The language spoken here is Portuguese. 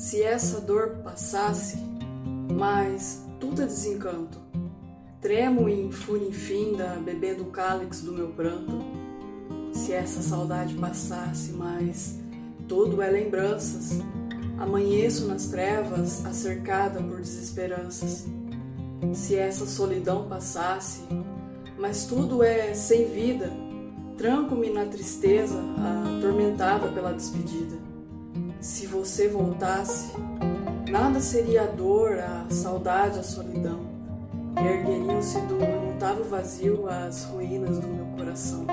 Se essa dor passasse, mas tudo é desencanto. Tremo em fúria infinda, bebendo o cálice do meu pranto. Se essa saudade passasse, mas tudo é lembranças. Amanheço nas trevas, acercada por desesperanças. Se essa solidão passasse, mas tudo é sem vida, tranco-me na tristeza, atormentada pela despedida. Se você voltasse, nada seria a dor, a saudade, a solidão. Ergueriam-se do imutável vazio as ruínas do meu coração.